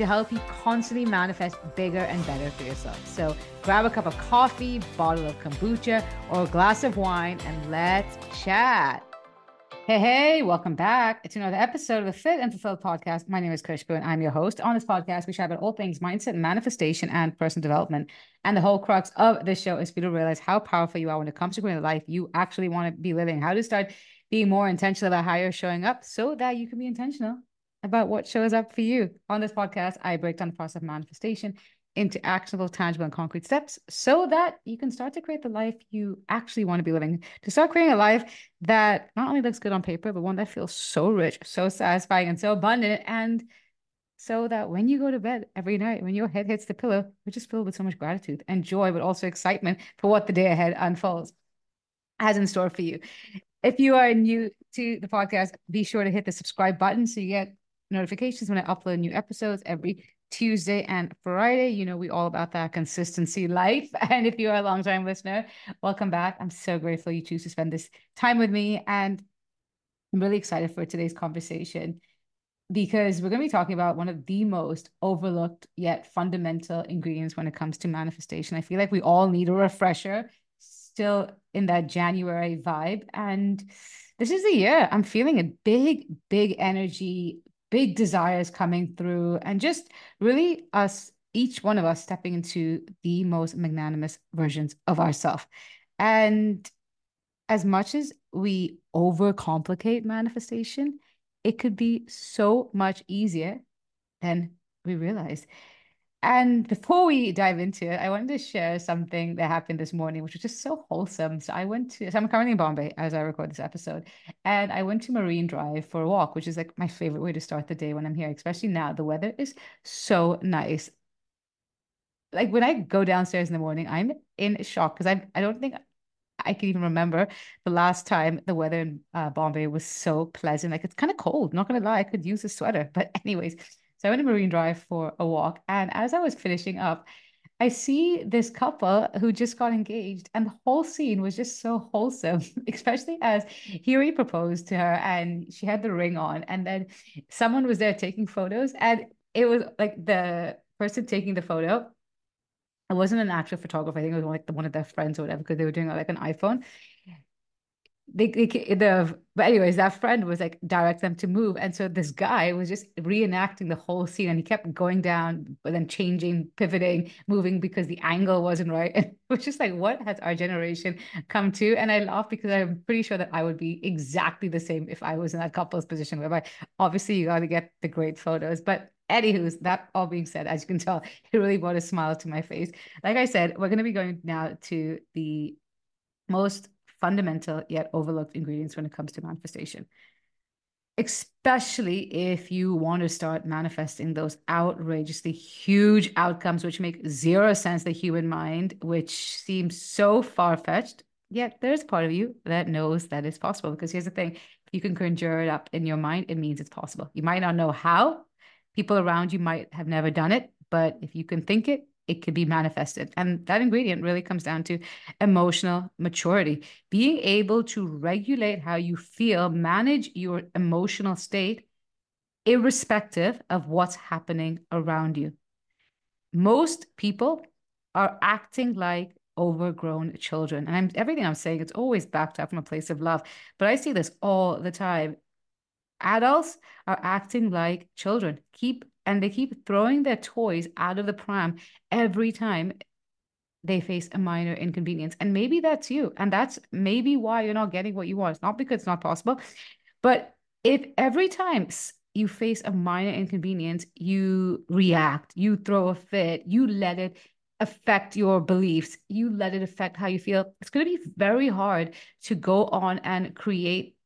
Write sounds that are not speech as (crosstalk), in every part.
to help you constantly manifest bigger and better for yourself. So grab a cup of coffee, bottle of kombucha, or a glass of wine, and let's chat. Hey, hey, welcome back to another episode of the Fit and Fulfilled podcast. My name is Khushbu and I'm your host. On this podcast, we chat about all things mindset, manifestation, and personal development. And the whole crux of this show is for you to realize how powerful you are when it comes to creating a life you actually want to be living, how to start being more intentional about how you're showing up so that you can be intentional about what shows up for you. On this podcast, I break down the process of manifestation into actionable, tangible, and concrete steps so that you can start to create the life you actually want to be living. To start creating a life that not only looks good on paper, but one that feels so rich, so satisfying, and so abundant. And so that when you go to bed every night, when your head hits the pillow, you're just filled with so much gratitude and joy, but also excitement for what the day ahead unfolds has in store for you. If you are new to the podcast, be sure to hit the subscribe button so you get notifications when I upload new episodes every Tuesday and Friday. You know, we all about that consistency life. (laughs) And if you are a long time listener, welcome back. I'm so grateful you choose to spend this time with me. And I'm really excited for today's conversation because we're going to be talking about one of the most overlooked yet fundamental ingredients when it comes to manifestation. I feel like we all need a refresher still in that January vibe. And this is the year I'm feeling a big, big energy, big desires coming through and just really us each one of us stepping into the most magnanimous versions of ourselves and as much as we overcomplicate manifestation it could be so much easier than we realize and before we dive into it, I wanted to share something that happened this morning, which was just so wholesome. So I went to, so I'm currently in Bombay as I record this episode, and I went to Marine Drive for a walk, which is like my favorite way to start the day when I'm here, especially now. The weather is so nice. Like when I go downstairs in the morning, I'm in shock because I I don't think I can even remember the last time the weather in uh, Bombay was so pleasant. Like it's kind of cold, not gonna lie, I could use a sweater. But anyways, so I went to Marine Drive for a walk. And as I was finishing up, I see this couple who just got engaged, and the whole scene was just so wholesome, (laughs) especially as Huey proposed to her and she had the ring on. And then someone was there taking photos, and it was like the person taking the photo. It wasn't an actual photographer. I think it was like one of their friends or whatever, because they were doing like an iPhone they, they the but anyways that friend was like direct them to move. And so this guy was just reenacting the whole scene and he kept going down but then changing pivoting moving because the angle wasn't right. (laughs) And it was just like what has our generation come to? And i laugh because i'm pretty sure that i would be exactly the same if i was in that couple's position whereby obviously you got to get the great photos. But Anywho's that all being said, as you can tell, (laughs) it really brought a smile to my face. Like I said, we're going to be going now to the most fundamental yet overlooked ingredients when it comes to manifestation. Especially if you want to start manifesting those outrageously huge outcomes, which make zero sense the human mind, which seems so far fetched. Yet there's part of you that knows that it's possible. Because here's the thing you can conjure it up in your mind, it means it's possible. You might not know how, people around you might have never done it, but if you can think it, it could be manifested. And that ingredient really comes down to emotional maturity, being able to regulate how you feel, manage your emotional state, irrespective of what's happening around you. Most people are acting like overgrown children. And I'm everything I'm saying, it's always backed up from a place of love. But I see this all the time. Adults are acting like children. Keep and they keep throwing their toys out of the pram every time they face a minor inconvenience. And maybe that's you. And that's maybe why you're not getting what you want. It's not because it's not possible. But if every time you face a minor inconvenience, you react, you throw a fit, you let it affect your beliefs, you let it affect how you feel, it's going to be very hard to go on and create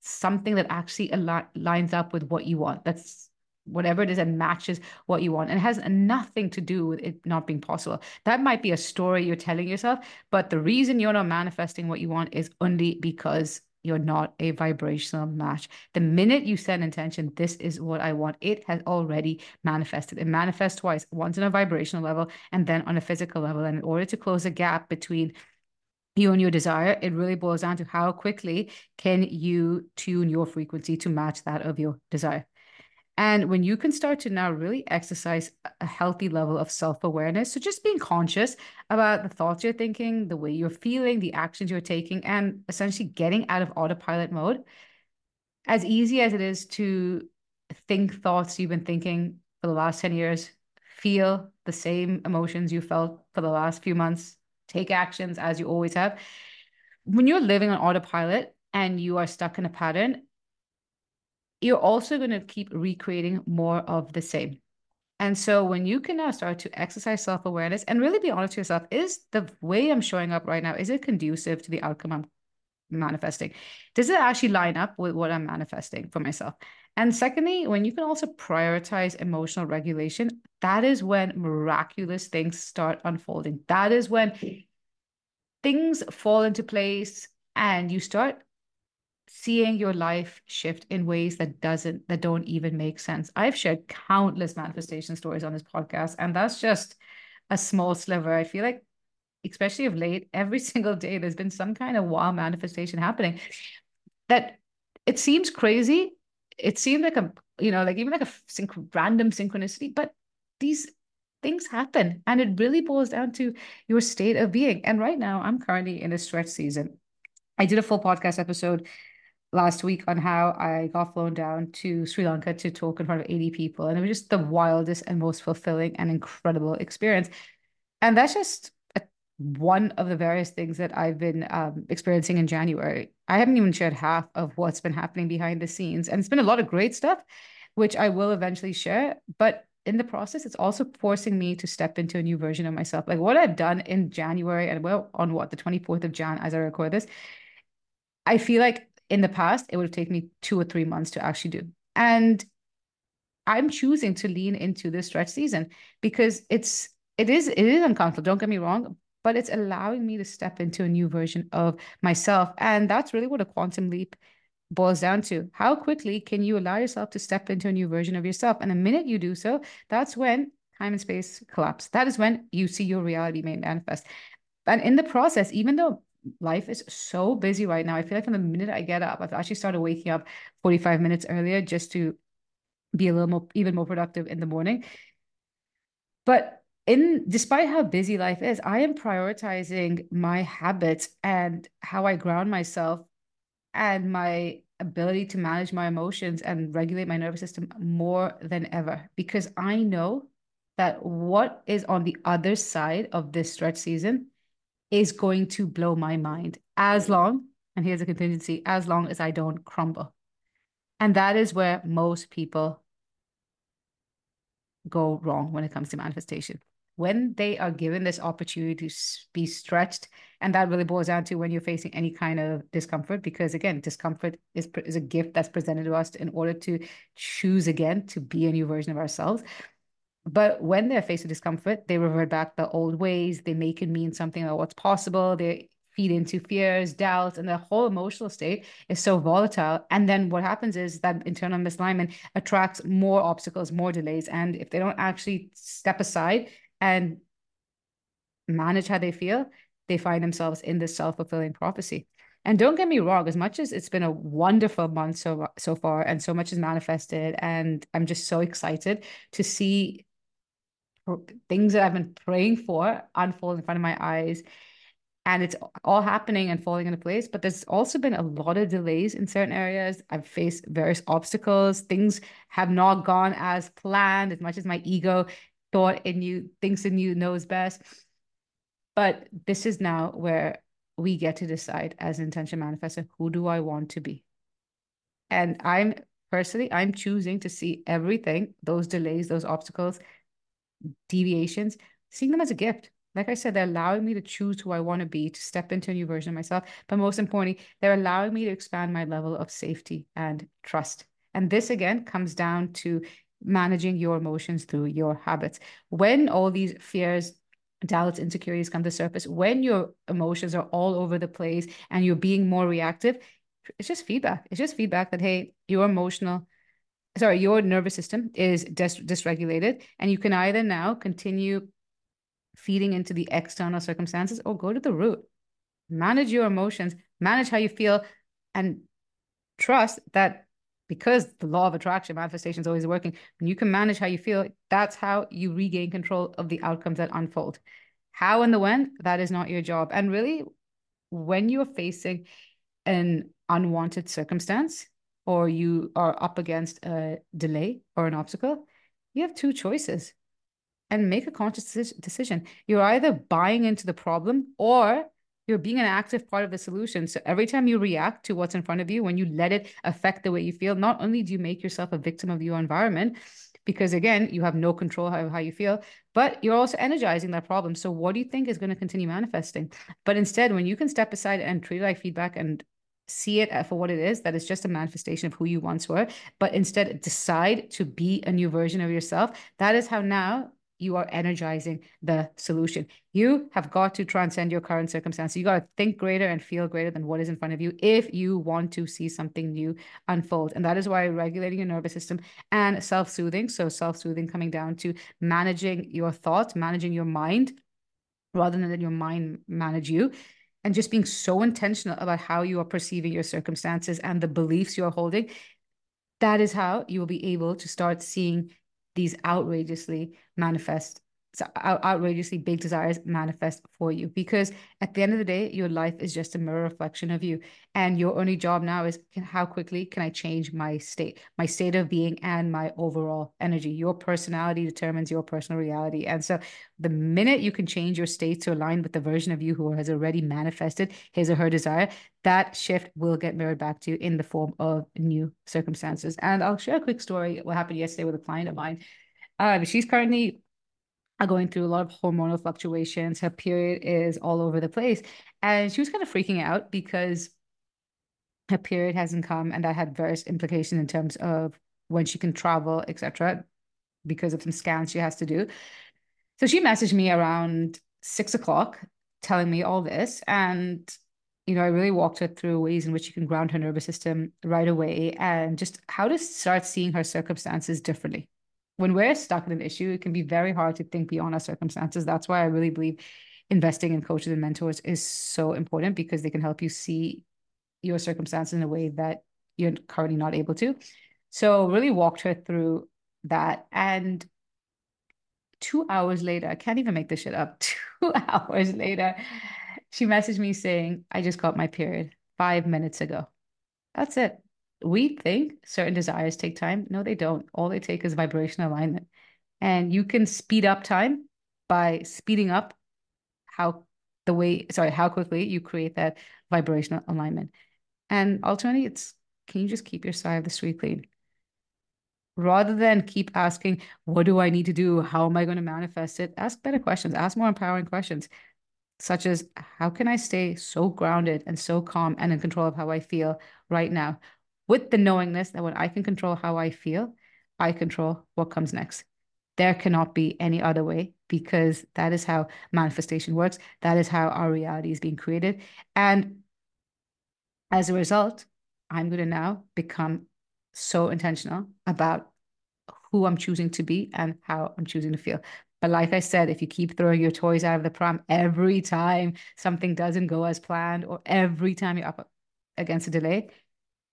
something that actually al- lines up with what you want. That's whatever it is that matches what you want and has nothing to do with it not being possible that might be a story you're telling yourself but the reason you're not manifesting what you want is only because you're not a vibrational match. The minute you set intention, this is what I want, it has already manifested. It manifests twice, once on a vibrational level and then on a physical level. And in order to close a gap between you and your desire, it really boils down to how quickly can you tune your frequency to match that of your desire. And when you can start to now really exercise a healthy level of self awareness, so just being conscious about the thoughts you're thinking, the way you're feeling, the actions you're taking, and essentially getting out of autopilot mode, as easy as it is to think thoughts you've been thinking for the last 10 years, feel the same emotions you felt for the last few months, take actions as you always have. When you're living on autopilot and you are stuck in a pattern, you're also going to keep recreating more of the same. And so when you can now start to exercise self-awareness and really be honest to yourself, is the way I'm showing up right now, is it conducive to the outcome I'm manifesting? Does it actually line up with what I'm manifesting for myself? And secondly, when you can also prioritize emotional regulation, that is when miraculous things start unfolding. That is when things fall into place and you start seeing your life shift in ways that doesn't that don't even make sense. I've shared countless manifestation stories on this podcast and that's just a small sliver. I feel like especially of late every (laughs) single day there's been some kind of wow manifestation happening that it seems crazy. It seemed like a you know like even like a synch- random synchronicity but these things happen and it really boils down to your state of being. And right now i'm currently in a stretch season. I did a full podcast episode last week on how I got flown down to Sri Lanka to talk in front of 80 people. And it was just the wildest and most fulfilling and incredible experience. And that's just a, one of the various things that I've been um, experiencing in January. I haven't even shared half of what's been happening behind the scenes. And it's been a lot of great stuff, which I will eventually share. But in the process, it's also forcing me to step into a new version of myself. Like what I've done in January and well, on what, the 24th of Jan, as I record this, I feel like in the past, it would have taken me two or three months to actually do. And I'm choosing to lean into this stretch season because it's it is it is uncomfortable. Don't get me wrong, but it's allowing me to step into a new version of myself, and that's really what a quantum leap boils down to. How quickly can you allow yourself to step into a new version of yourself? And the minute you do so, that's when time and space collapse. That is when you see your reality made manifest. And in the process, even though life is so busy right now. I feel like from the minute I get up, I've actually started waking up 45 minutes earlier just to be a little more, even more productive in the morning. But in despite how busy life is, I am prioritizing my habits and how I ground myself and my ability to manage my emotions and regulate my nervous system more than ever because I know that what is on the other side of this stretch season is going to blow my mind as long, and here's a contingency, as long as I don't crumble. And that is where most people go wrong when it comes to manifestation. When they are given this opportunity to be stretched, and that really boils down to when you're facing any kind of discomfort, because again, discomfort is, is a gift that's presented to us in order to choose again to be a new version of ourselves. But when they're faced with discomfort, they revert back the old ways. They make it mean something about what's possible. They feed into fears, doubts, and the whole emotional state is so volatile. And then what happens is that internal misalignment attracts more obstacles, more delays. And if they don't actually step aside and manage how they feel, they find themselves in this self-fulfilling prophecy. And don't get me wrong, as much as it's been a wonderful month so so far, and so much is manifested, and I'm just so excited to see things that I've been praying for unfold in front of my eyes. And it's all happening and falling into place. But there's also been a lot of delays in certain areas. I've faced various obstacles. Things have not gone as planned, as much as my ego thought it knew, thinks it knew knows best. But this is now where we get to decide as intention manifestor who do I want to be? And I'm personally, I'm choosing to see everything, those delays, those obstacles, deviations, seeing them as a gift. Like I said, they're allowing me to choose who I want to be, to step into a new version of myself. But most importantly, they're allowing me to expand my level of safety and trust. And this again comes down to managing your emotions through your habits. When all these fears, doubts, insecurities come to surface, when your emotions are all over the place and you're being more reactive, it's just feedback. It's just feedback that, hey, you're emotional, sorry, your nervous system is dis- dysregulated. And you can either now continue feeding into the external circumstances or go to the root. Manage your emotions, manage how you feel, and trust that because the law of attraction manifestation is always working when you can manage how you feel that's how you regain control of the outcomes that unfold how and the when that is not your job and really when you're facing an unwanted circumstance or you are up against a delay or an obstacle you have two choices and make a conscious decision you're either buying into the problem or you're being an active part of the solution. So every time you react to what's in front of you, when you let it affect the way you feel, not only do you make yourself a victim of your environment, because again, you have no control of how you feel, but you're also energizing that problem. So what do you think is going to continue manifesting? But instead, when you can step aside and treat like feedback and see it uh, for what it is, that is just a manifestation of who you once were, but instead decide to be a new version of yourself, that is how now you are energizing the solution. You have got to transcend your current circumstance. You got to think greater and feel greater than what is in front of you if you want to see something new unfold. And that is why regulating your nervous system and self soothing. So, self soothing coming down to managing your thoughts, managing your mind rather than letting your mind manage you. And just being so intentional about how you are perceiving your circumstances and the beliefs you're holding. That is how you will be able to start seeing these outrageously manifest outrageously big desires manifest for you because at the end of the day your life is just a mirror reflection of you. And your only job now is how quickly can i change my state my state of being and my overall energy? Your personality determines your personal reality. And so the minute you can change your state to align with the version of you who has already manifested his or her desire that shift will get mirrored back to you in the form of new circumstances. And i'll share a quick story what happened yesterday with a client of mine. Uh, she's currently are going through a lot of hormonal fluctuations. Her period is all over the place. And she was kind of freaking out because her period hasn't come and that had various implications in terms of when she can travel, etc., because of some scans she has to do. So she messaged me around six o'clock telling me all this. And, you know, I really walked her through ways in which she can ground her nervous system right away and just how to start seeing her circumstances differently when we're stuck in an issue, it can be very hard to think beyond our circumstances. That's why I really believe investing in coaches and mentors is so important because they can help you see your circumstances in a way that you're currently not able to. So really walked her through that. And two hours later, I can't even make this shit up. (laughs) Two hours later, she messaged me saying, I just got my period five minutes ago. That's it we think certain desires take time. No, they don't. All they take is vibrational alignment. And you can speed up time by speeding up how the way, sorry, how quickly you create that vibrational alignment. And ultimately, it's can you just keep your side of the street clean? Rather than keep asking, what do I need to do? How am I going to manifest it? Ask better questions, ask more empowering questions, such as how can I stay so grounded and so calm and in control of how I feel right now? With the knowingness that when I can control how I feel, I control what comes next. There cannot be any other way because that is how manifestation works. That is how our reality is being created. And as a result, I'm going to now become so intentional about who I'm choosing to be and how I'm choosing to feel. But like I said, if you keep throwing your toys out of the pram every time something doesn't go as planned, or every time you're up against a delay,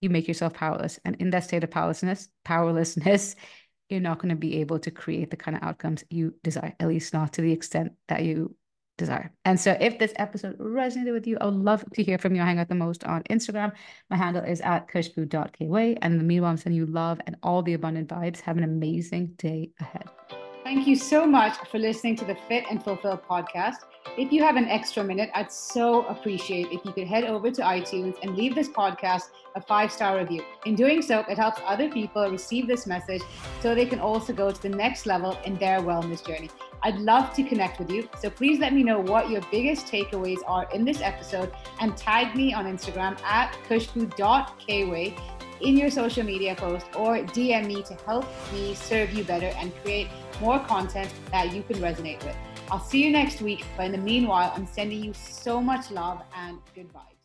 you make yourself powerless. And in that state of powerlessness, powerlessness, (laughs) you're not going to be able to create the kind of outcomes you desire, at least not to the extent that you desire. And so if this episode resonated with you, I would love to hear from you. I hang out the most on Instagram. My handle is at khushbu.kweigh. And in the meanwhile, I'm sending you love and all the abundant vibes. Have an amazing day ahead. Thank you so much for listening to the Fit and Fulfill podcast. If you have an extra minute, I'd so appreciate if you could head over to iTunes and leave this podcast a five star review. In doing so, it helps other people receive this message so they can also go to the next level in their wellness journey. I'd love to connect with you. So please let me know what your biggest takeaways are in this episode and tag me on Instagram at khushbu.kweigh in your social media post or DM me to help me serve you better and create more content that you can resonate with. I'll see you next week, but in the meanwhile, I'm sending you so much love and good vibes.